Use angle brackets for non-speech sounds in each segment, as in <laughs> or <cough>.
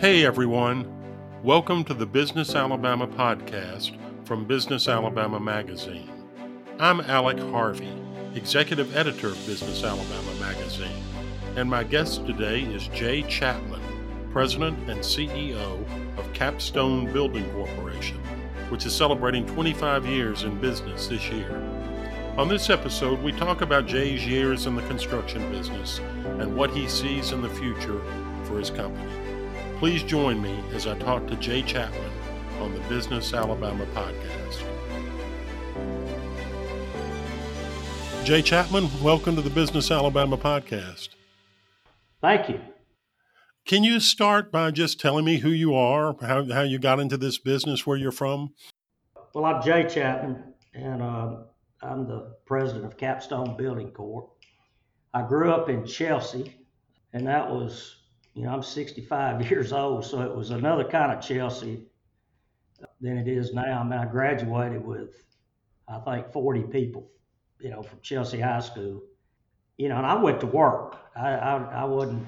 Hey everyone, welcome to the Business Alabama podcast from Business Alabama Magazine. I'm Alec Harvey, executive editor of Business Alabama Magazine, and my guest today is Jay Chapman, president and CEO of Capstone Building Corporation, which is celebrating 25 years in business this year. On this episode, we talk about Jay's years in the construction business and what he sees in the future for his company. Please join me as I talk to Jay Chapman on the Business Alabama podcast. Jay Chapman, welcome to the Business Alabama podcast. Thank you. Can you start by just telling me who you are, how, how you got into this business, where you're from? Well, I'm Jay Chapman, and uh, I'm the president of Capstone Building Corp. I grew up in Chelsea, and that was you know, I'm 65 <laughs> years old, so it was another kind of Chelsea uh, than it is now. I mean, I graduated with, I think, 40 people, you know, from Chelsea High School. You know, and I went to work. I, I, I wasn't,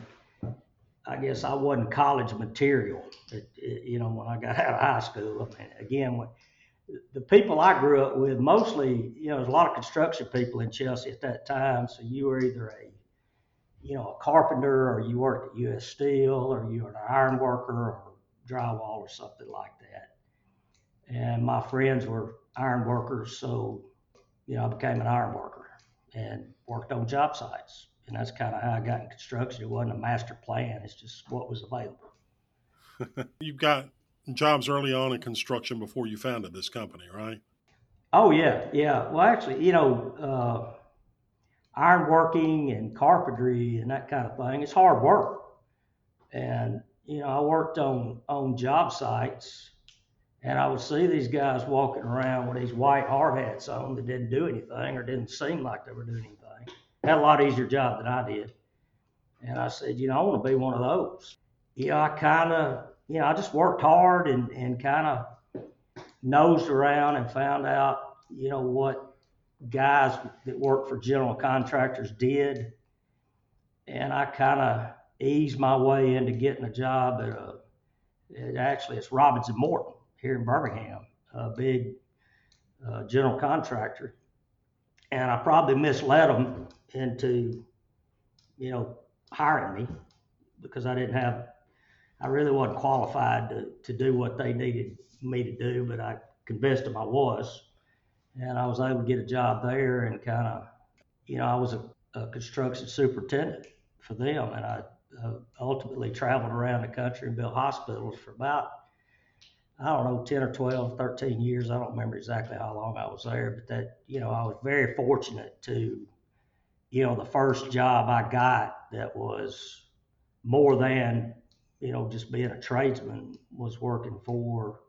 I guess I wasn't college material, it, it, you know, when I got <laughs> out of high school. I mean, again, when, the people I grew up with, mostly, you know, there's a lot of construction people in Chelsea at that time. So you were either a you know, a carpenter or you worked at U.S. Steel or you were an iron worker or drywall or something like that. And my friends were iron workers, so, you know, I became an iron worker and worked on job sites. And that's kind of how I got in construction. It wasn't a master plan, it's just what was available. <laughs> You've got jobs early on in construction before you founded this company, right? Oh, yeah, yeah. Well, actually, you know, uh, ironworking and carpentry and that kind of thing. It's hard work. And, you know, I worked on, on job sites and I would see these guys walking around with these white hard hats on that didn't do anything or didn't seem like they were doing anything. Had a lot easier job than I did. And I said, you know, I want to be one of those. You know, I kind of, you know, I just worked hard and, and kind of nosed around and found out, you know, what guys that work for general contractors did. And I kind of eased my way into getting a job at a, it actually, it's Robins and Morton here in Birmingham, a big uh, general contractor. And I probably misled them into, you know, hiring me because I didn't have, I really wasn't qualified to, to do what they needed me to do, but I convinced them I was and I was able to get a job there and kind of, you know, I was a, a, construction superintendent for them, and I uh, ultimately traveled around the country and built hospitals for about, I don't know, 10 or 12, 13 years. I don't remember exactly how long I was there, but that, you know, I was very fortunate to, you know, the first job I got that was more than, you know, just being a tradesman was working for,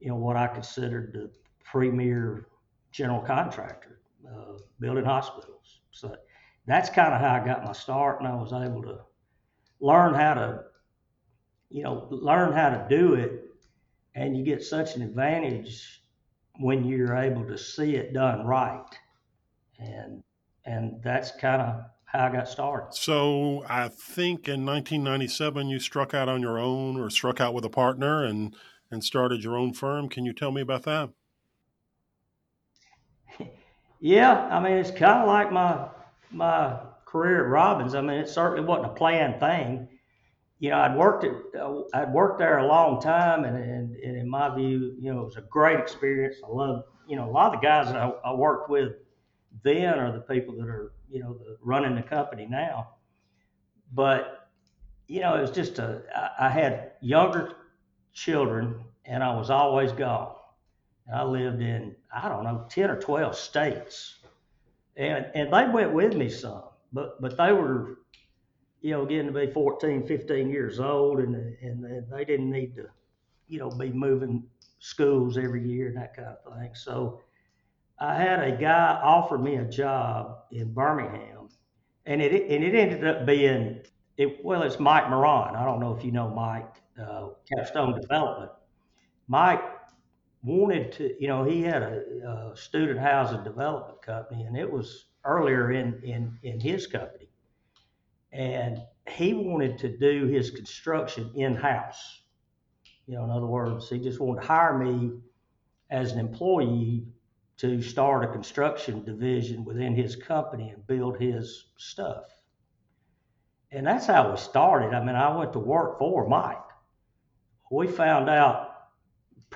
you know, what I considered the premier general contractor, uh, building hospitals. So that's kind of how I got my start, and I was able to learn how to, you know, learn how to do it. And you get such an advantage when you're able to see it done right, and and that's kind of how I got started. So I think in 1997 you struck out on your own, or struck out with a partner, and and started your own firm. Can you tell me about that? Yeah, I mean it's kind of like my my career at Robins. I mean it certainly wasn't a planned thing. You know, I'd worked at uh, I'd worked there a long time, and, and, and in my view, you know, it was a great experience. I love you know a lot of the guys that I, I worked with then are the people that are you know the, running the company now. But you know, it was just a I, I had younger children, and I was always gone. I lived in, I don't know, 10 or 12 states. And, and they went with me some, but, but they were, you know, getting to be 14, 15 years old, and, and they didn't need to, you know, be moving schools every year and that kind of thing. So I had a guy offer me a job in Birmingham, and it, and it ended up being, it, well, it's Mike Moran. I don't know if you know Mike, uh, Capstone Development. Mike wanted to, you know, he had a, a, student housing development company, and it was earlier in in in his company, and he wanted to do his construction in house. You know, in other words, he just wanted to hire me as an employee to start a construction division within his company and build his stuff. And that's how we started. I mean, I went to work for Mike. We found out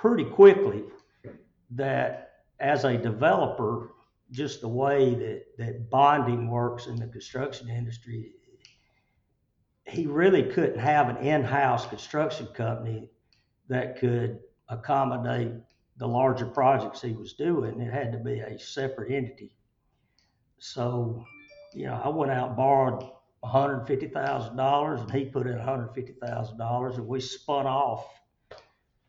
pretty quickly that as a developer, just the way that, that bonding works in the construction industry, he really couldn't have an in-house construction company that could accommodate the larger projects he was doing. It had to be a separate entity. So, you know, I went out and borrowed $150,000 and he put in $150,000 and we spun off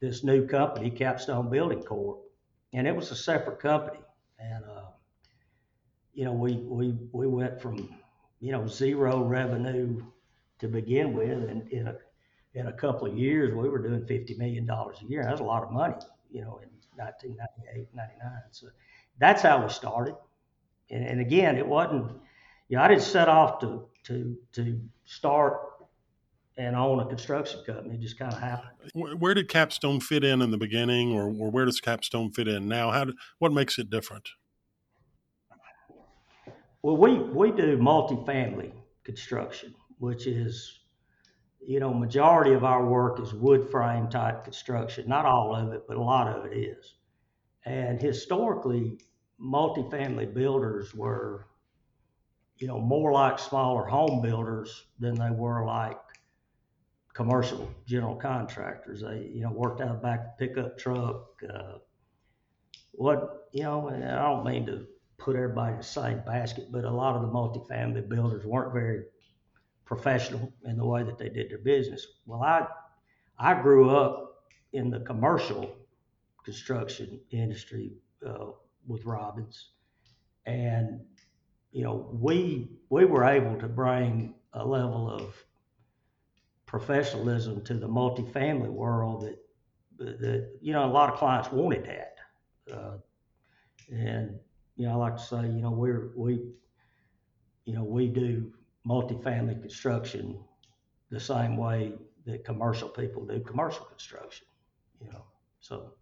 this new company, Capstone Building Corp. And it was a separate company. And, uh, you know, we, we, we went from, you know, zero revenue to begin with. And in a, in a couple of years, we were doing $50 million a year. That's a lot of money, you know, in 1998, 99. So that's how we started. And, and again, it wasn't, you know, I didn't set off to, to, to start and own a construction company. It just kind of happened. Where did Capstone fit in in the beginning, or, or where does Capstone fit in now? How do, what makes it different? Well, we, we do multifamily construction, which is, you know, majority of our work is wood frame type construction. Not all of it, but a lot of it is. And historically, multifamily builders were, you know, more like smaller home builders than they were like commercial general contractors. They, you know, worked out back pickup truck. Uh, what, you know, I don't mean to put everybody in the same basket, but a lot of the multifamily builders weren't very professional in the way that they did their business. Well, I, I grew up in the commercial construction industry uh, with Robins, and you know, we we were able to bring a level of professionalism to the multifamily world that that you know a lot of clients wanted that, uh, and you know I like to say you know we're we you know we do multifamily construction the same way that commercial people do commercial construction, you know. So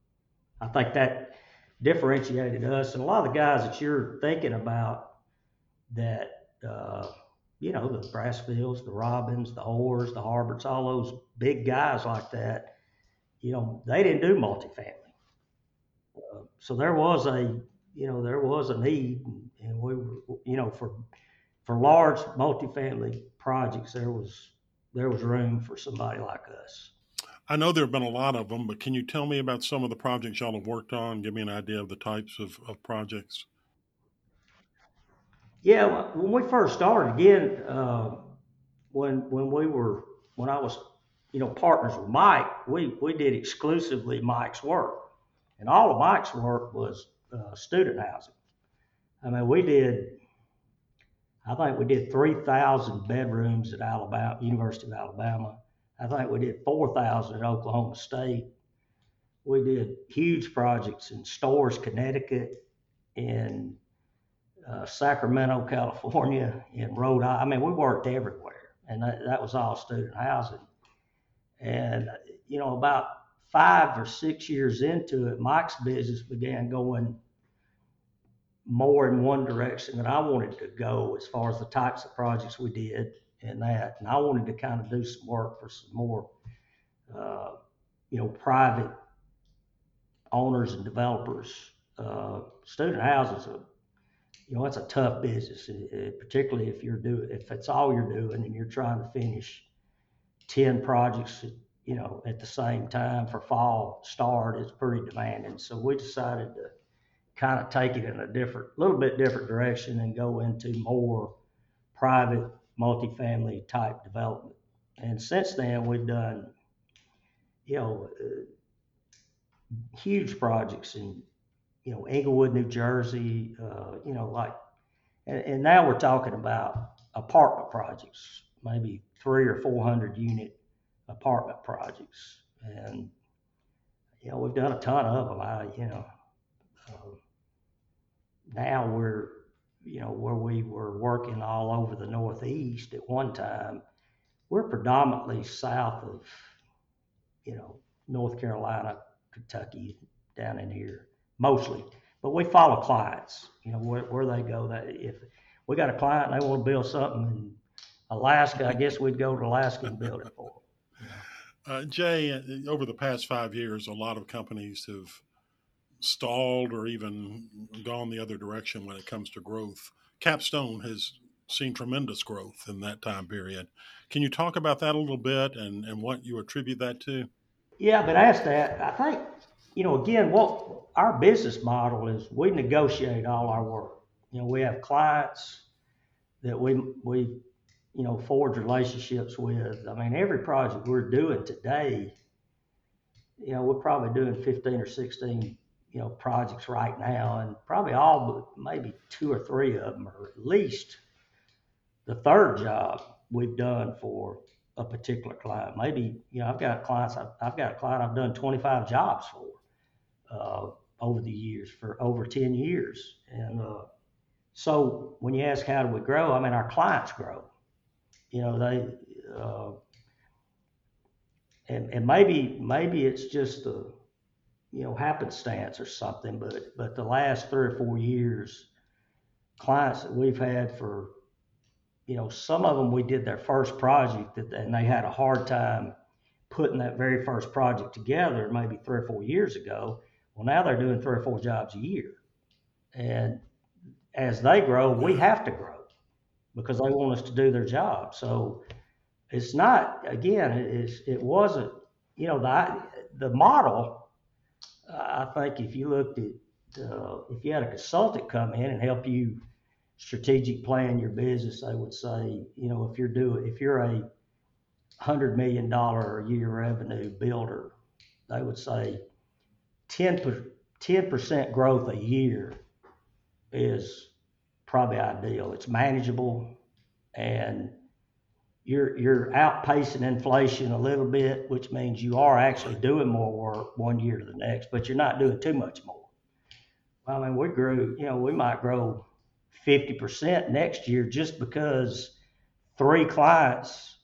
I think that differentiated us and a lot of the guys that you're thinking about that uh, you know, the Brasfields, the Robins, the Hoars, the Harberts, all those big guys like that, you know, they didn't do multifamily. Uh, so there was a, you know, there was a need, and we were, you know, for for large multifamily projects, there was there was room for somebody like us. I know there have been a lot of them, but can you tell me about some of the projects y'all have worked on? Give me an idea of the types of, of projects. Yeah, when we first started, again, uh, when when we were when I was, you know, partners with Mike, we we did exclusively Mike's work, and all of Mike's work was uh, student housing. I mean, we did. I think we did 3,000 bedrooms at Alabama, University of Alabama. I think we did 4,000 at Oklahoma State. We did huge projects in Storrs, Connecticut, in uh, Sacramento, California, in Rhode Island. I mean, we worked everywhere, and that, that was all student housing. And, you know, about five or six years into it, Mike's business began going more in one direction than I wanted to go as far as the types of projects we did and that. And I wanted to kind of do some work for some more, uh, you know, private owners and developers. Uh, student housing is a you know, it's a tough business, particularly if you're doing, if it's all you're doing and you're trying to finish 10 projects, you know, at the same time for fall start, it's pretty demanding. So we decided to kind of take it in a different, little bit different direction and go into more private multifamily type development. And since then, we've done, you know, uh, huge projects in you know, Englewood, New Jersey, uh, you know, like, and, and, now we're talking about apartment projects, maybe three or 400 unit apartment projects. And, you know, we've done a ton of them. I, you know, uh, now we're, you know, where we were working all over the Northeast at one time, we're predominantly south of, you know, North Carolina, Kentucky, down in here, mostly. But we follow clients, you know, where, where they go. That if we got a client and they want to build something in Alaska, I guess we'd go to Alaska and build it for them. <laughs> Uh, Jay, over the past five years, a lot of companies have stalled or even gone the other direction when it comes to growth. Capstone has seen tremendous growth in that time period. Can you talk about that a little bit and, and what you attribute that to? Yeah, but as that, I think, you know, again, what our business model is we negotiate all our work. You know, we have clients that we, we you know, forge relationships with. I mean, every project we're doing today, you know, we're probably doing 15 or 16, you know, projects right now, and probably all but maybe two or three of them are at least the third job we've done for a particular client. Maybe, you know, I've got clients, I've, I've got a client I've done 25 jobs for uh, over the years, for over 10 years. And uh, so when you ask how do we grow, I mean, our clients grow you know they uh, and and maybe maybe it's just a you know happenstance or something but but the last three or four years clients that we've had for you know some of them we did their first project that, and they had a hard time putting that very first project together maybe three or four years ago well now they're doing three or four jobs a year and as they grow we have to grow because they want us to do their job. So it's not again. It's it wasn't you know the the model. I think if you looked at uh, if you had a consultant come in and help you strategic plan your business, they would say you know if you're doing if you're a hundred million dollar a year revenue builder, they would say 10 10% growth a year is probably ideal. It's manageable and you're you're outpacing inflation a little bit, which means you are actually doing more work one year to the next, but you're not doing too much more. I mean, we grew, you know, we might grow 50% next year just because three clients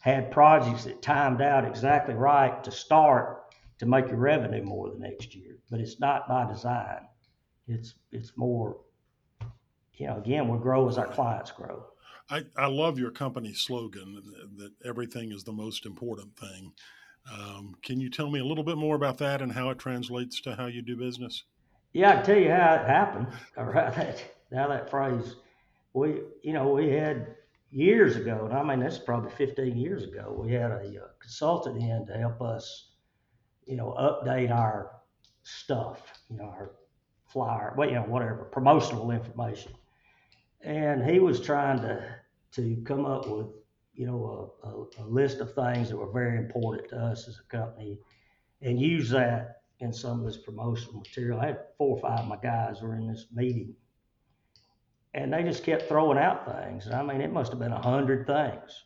had projects that timed out exactly right to start to make your revenue more the next year. But it's not by design. It's it's more you know, again, we grow as our clients grow. I, I love your company slogan that everything is the most important thing. Um, can you tell me a little bit more about that and how it translates to how you do business? Yeah, I can tell you how it happened. <laughs> Or how that, how that phrase, we, you know, we had years ago, and I mean, that's probably 15 years ago, we had a, a uh, consultant in to help us, you know, update our stuff, you know, our flyer, well, you know, whatever, promotional information and he was trying to to come up with you know a, a, a, list of things that were very important to us as a company and use that in some of this promotional material. I had four or five of my guys were in this meeting and they just kept throwing out things. And I mean, it must have been a hundred things.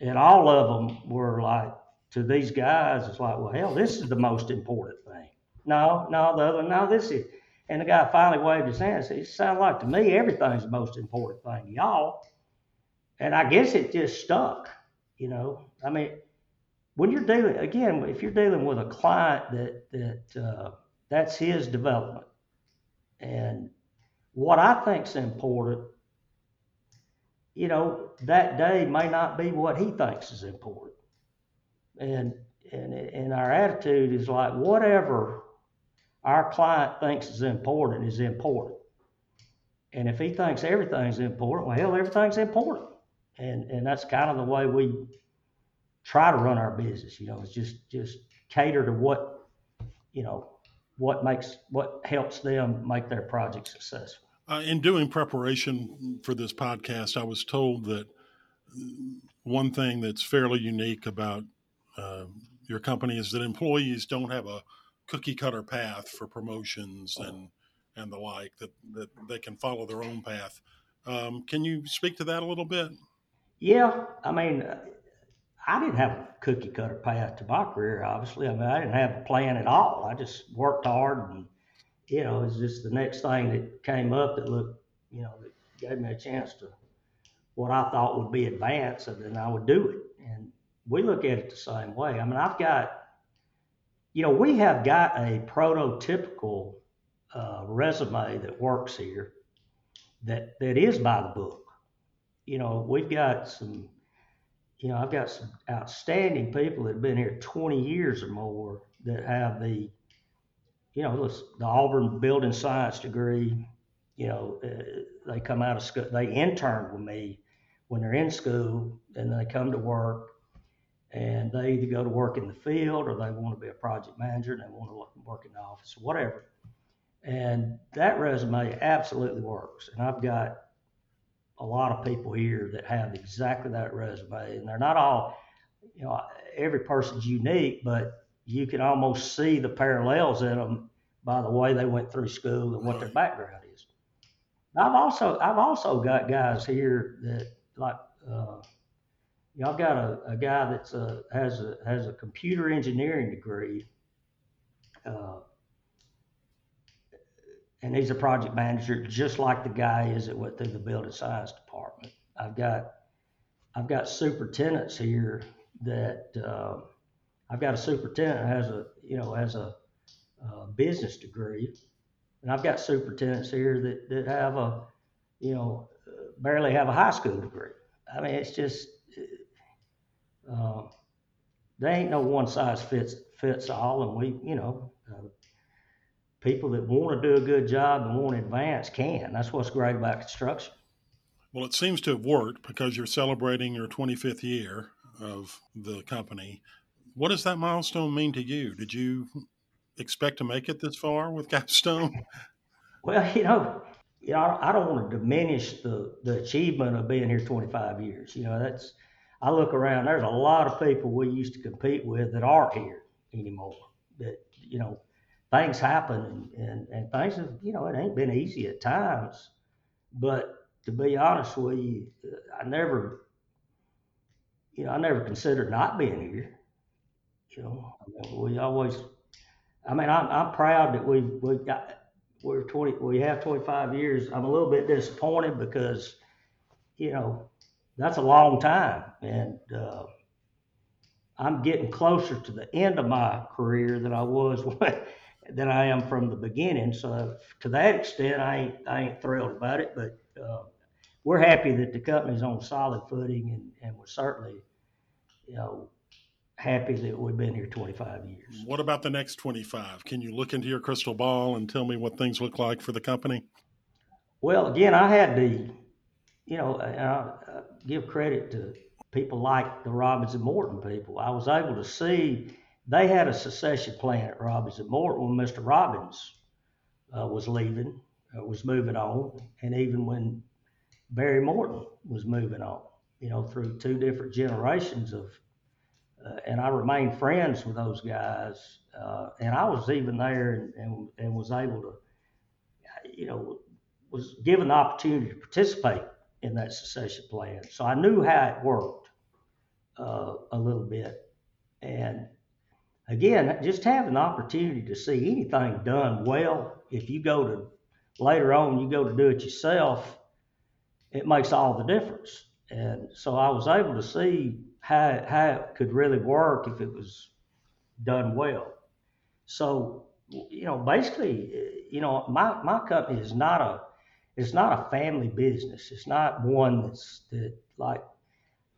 And all of them were like, to these guys, it's like, well, hell, this is the most important thing. No, no, the other, no, this is. And the guy finally waved his hand and said, It sounds like to me everything's the most important thing y'all. And I guess it just stuck, you know. I mean, when you're dealing again, if you're dealing with a client that that uh, that's his development, and what I think's important, you know, that day may not be what he thinks is important, and and and our attitude is like whatever our client thinks is important is important. And if he thinks everything's important, well, hell, everything's important. And and that's kind of the way we try to run our business. You know, it's just just cater to what you know what makes what helps them make their project successful. Uh, in doing preparation for this podcast, I was told that one thing that's fairly unique about uh, your company is that employees don't have a cookie cutter path for promotions and and the like that that they can follow their own path. Um, can you speak to that a little bit? Yeah, I mean, I didn't have a cookie cutter path to my career. Obviously, I mean, I didn't have a plan at all. I just worked hard, and you know, it was just the next thing that came up that looked, you know, that gave me a chance to what I thought would be advanced, and then I would do it. We look at it the same way. I mean, I've got, you know, we have got a prototypical uh, resume that works here that, that is by the book. You know, we've got some, you know, I've got some outstanding people that have been here 20 years or more that have the, you know, the Auburn building science degree. You know, uh, they come out of school, they intern with me when they're in school, and they come to work, and they either go to work in the field or they want to be a project manager and they want to work in the office or whatever. And that resume absolutely works. And I've got a lot of people here that have exactly that resume, and they're not all, you know, every person's unique, but you can almost see the parallels in them by the way they went through school and what their background is. I've also I've also got guys here that like uh, I've got a, a guy that's a, has a has a computer engineering degree, uh, and he's a project manager, just like the guy is that went through the building science department. I've got I've got superintendents here that uh, I've got a superintendent has a you know has a, a, business degree, and I've got superintendents here that that have a you know barely have a high school degree. I mean, it's just uh, there ain't no one size fits fits all, and we you know uh, people that want to do a good job and want to advance can. That's what's great about construction. Well, it seems to have worked because you're celebrating your 25th year of the company. What does that milestone mean to you? Did you expect to make it this far with Capstone? <laughs> <laughs> well, you know, you know, I don't want to diminish the, the achievement of being here 25 years. You know, that's, I look around, there's a lot of people we used to compete with that aren't here anymore. That, you know, things happen and, and, and things have, you know, it ain't been easy at times. But to be honest with you, uh, I never, you know, I never considered not being here. You know, I mean, we always, I mean, I'm, I'm proud that we've, we've got we're 20 we have 25 years. I'm a little bit disappointed because, you know, that's a long time, and uh, I'm getting closer to the end of my career than I was <laughs> than I am from the beginning. So to that extent, I ain't I ain't thrilled about it, but uh, we're happy that the company's on solid footing, and, and we're certainly, you know, happy that we've been here 25 years. What about the next 25? Can you look into your crystal ball and tell me what things look like for the company? Well, again, I had the, you know, I give credit to people like the Robins and Morton people. I was able to see they had a succession plan at Robins and Morton when Mr. Robins uh, was leaving, uh, was moving on, and even when Barry Morton was moving on, you know, through two different generations of, uh, and I remained friends with those guys. Uh, and I was even there and, and, and was able to, you know, was given the opportunity to participate in that succession plan. So I knew how it worked uh, a little bit. And again, just having the opportunity to see anything done well, if you go to later on, you go to do it yourself, it makes all the difference. And so I was able to see how, how it could really work if it was done well. So, you know, basically, you know, my, my company is not a, it's not a family business. It's not one that's that like,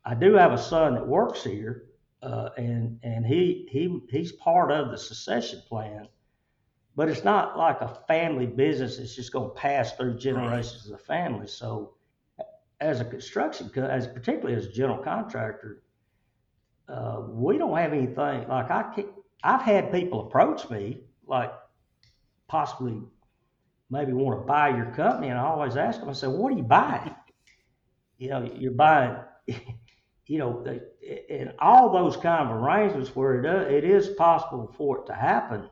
I do have a son that works here, uh, and and he he he's part of the succession plan, but it's not like a family business. It's just going to pass through generations of the family. So, as a construction, as particularly as a general contractor, uh, we don't have anything like I. can't, I've had people approach me like possibly maybe want to buy your company, and I always ask them. I say, "What are you buying?" You know, you're buying <laughs> you know, in all those kind of arrangements where it, it is possible for it to happen,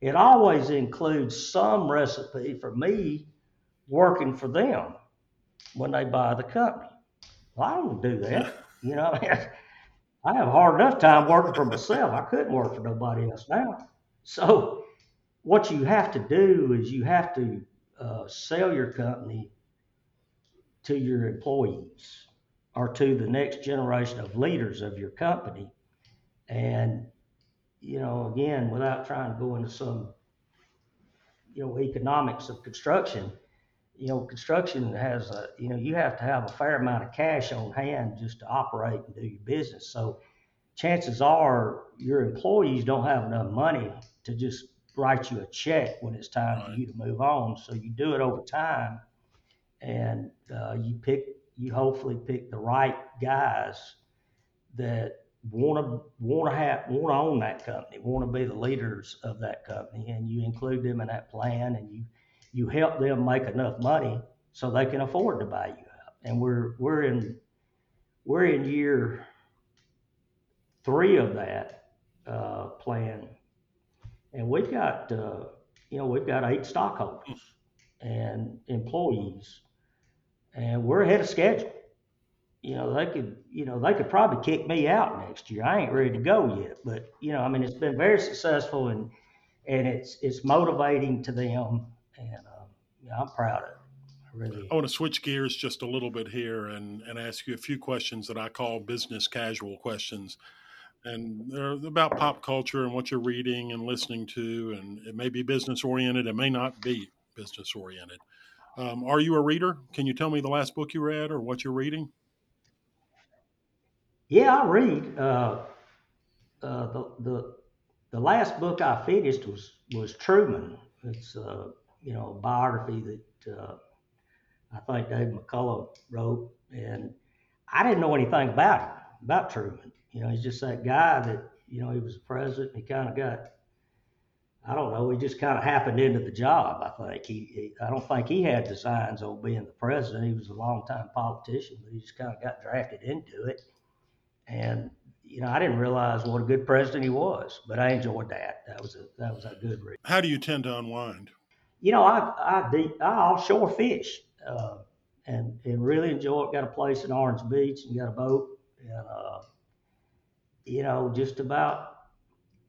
it always includes some recipe for me working for them when they buy the company. Well, I don't do that. <laughs> You know, <laughs> I have a hard enough time working for myself. I couldn't work for nobody else now. So, what you have to do is you have to uh, sell your company to your employees or to the next generation of leaders of your company. And, you know, again, without trying to go into some, you know, economics of construction, you know, construction has a, you know, you have to have a fair amount of cash on hand just to operate and do your business. So chances are your employees don't have enough money to just write you a check when it's time right. for you to move on. So you do it over time and uh, you pick, you hopefully pick the right guys that want to want to have want to own that company, want to be the leaders of that company, and you include them in that plan, and you you help them make enough money so they can afford to buy you out. And we're we're in we're in year three of that uh, plan, and we've got uh, you know we've got eight stockholders and employees, and we're ahead of schedule. You know they could you know they could probably kick me out next year. I ain't ready to go yet, but you know I mean it's been very successful and and it's it's motivating to them and yeah, I'm proud of it. I really. I want to switch gears just a little bit here and and ask you a few questions that I call business casual questions. And they're about pop culture and what you're reading and listening to, and it may be business oriented, it may not be business oriented. Um, are you a reader? Can you tell me the last book you read or what you're reading? Yeah, I read. Uh, uh, the, the the last book I finished was was Truman. It's uh, you know, a biography that uh, I think Dave McCullough wrote, and I didn't know anything about him, about Truman. You know, he's just that guy that you know he was president. And he kind of got, I don't know, he just kind of happened into the job. I think he, he, I don't think he had designs on being the president. He was a long-time politician, but he just kind of got drafted into it. And you know, I didn't realize what a good president he was, but I enjoyed that. That was a that was a good read. How do you tend to unwind? you know, I I, deep, I offshore fish uh, and and really enjoy it. Got a place in Orange Beach and got a boat, and uh, you know, just about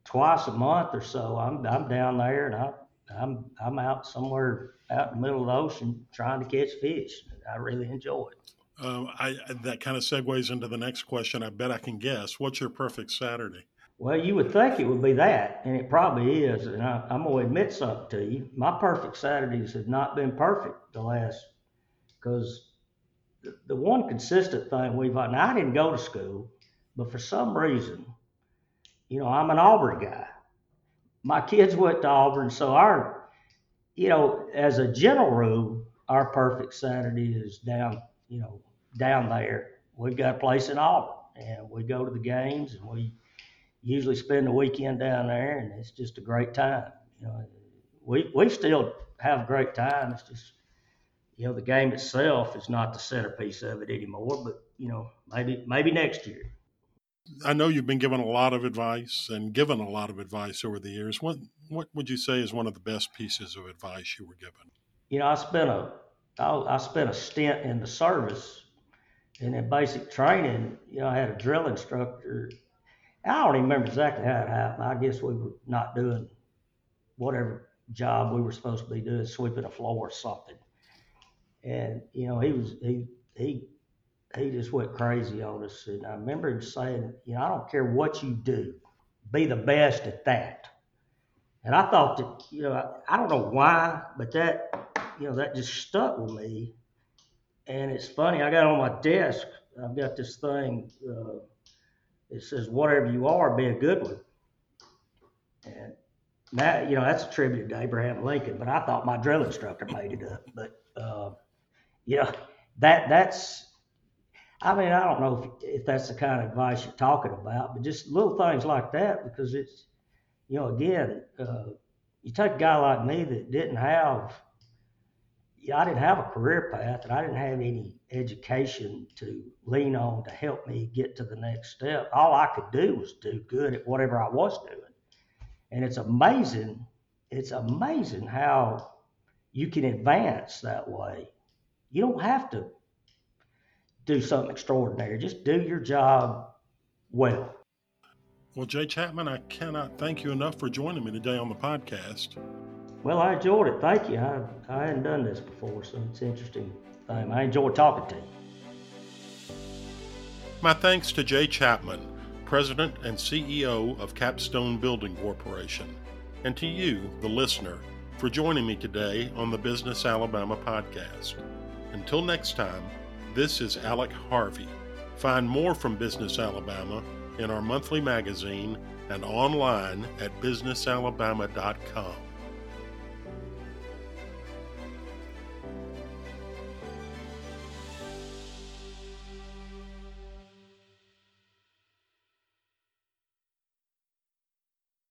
twice a month or so, I'm I'm down there and I I'm I'm out somewhere out in the middle of the ocean trying to catch fish. I really enjoy it. Um, I that kind of segues into the next question. I bet I can guess. What's your perfect Saturday? Well, you would think it would be that, and it probably is. And I, am going to admit something to you. My perfect Saturdays have not been perfect the last, because the, the one consistent thing we've had, now I didn't go to school, but for some reason, you know, I'm an Auburn guy. My kids went to Auburn, so our, you know, as a general rule, our perfect Saturday is down, you know, down there. We've got a place in Auburn, and we go to the games, and we usually spend the weekend down there, and it's just a great time. You know, we we still have a great time. It's just you know the game itself is not the centerpiece of it anymore. But you know maybe maybe next year. I know you've been given a lot of advice and given a lot of advice over the years. What what would you say is one of the best pieces of advice you were given? You know, I spent a I, I spent a stint in the service, and in basic training. You know, I had a drill instructor I don't even remember exactly how it happened. I guess we were not doing whatever job we were supposed to be doing, sweeping a floor or something. And you know, he was he he he just went crazy on us. And I remember him saying, you know, I don't care what you do, be the best at that. And I thought that, you know, I, I don't know why, but that, you know, that just stuck with me. And it's funny, I got on my desk, I've got this thing. Uh, it says, whatever you are, be a good one. And that, you know, that's a tribute to Abraham Lincoln, but I thought my drill instructor made it up. But, uh, you know, that, that's, I mean, I don't know if, if that's the kind of advice you're talking about, but just little things like that, because it's, you know, again, uh, you take a guy like me that didn't have I didn't have a career path and I didn't have any education to lean on to help me get to the next step. All I could do was do good at whatever I was doing. And it's amazing, it's amazing how you can advance that way. You don't have to do something extraordinary, just do your job well. Well, Jay Chapman, I cannot thank you enough for joining me today on the podcast. Well, I enjoyed it. Thank you. I, I hadn't done this before, so it's interesting. I enjoyed talking to you. My thanks to Jay Chapman, President and CEO of Capstone Building Corporation, and to you, the listener, for joining me today on the Business Alabama podcast. Until next time, this is Alec Harvey. Find more from Business Alabama in our monthly magazine and online at businessalabama.com.